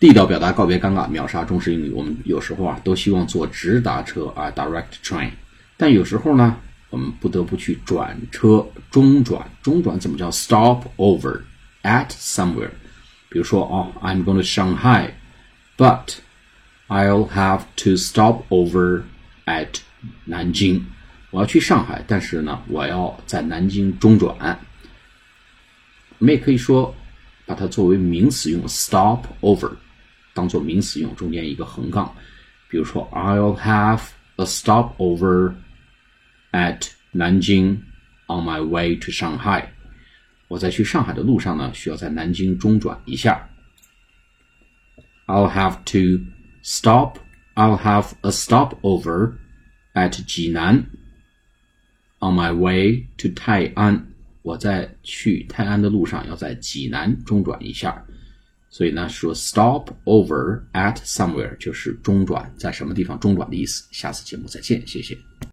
地道表达告别尴尬，秒杀中式英语。我们有时候啊，都希望坐直达车啊，direct train，但有时候呢，我们不得不去转车，中转。中转怎么叫 stop over at somewhere？比如说哦，I'm going to Shanghai，but I'll have to stop over at 南京。我要去上海，但是呢，我要在南京中转。我们也可以说，把它作为名词用，stop over。当做名词用，中间一个横杠。比如说，I'll have a stopover at Nanjing on my way to Shanghai。我在去上海的路上呢，需要在南京中转一下。I'll have to stop. I'll have a stopover at 济南 on my way to 泰安。我在去泰安的路上要在济南中转一下。 所以呢，说 stop over at somewhere 就是中转，在什么地方中转的意思。下次节目再见，谢谢。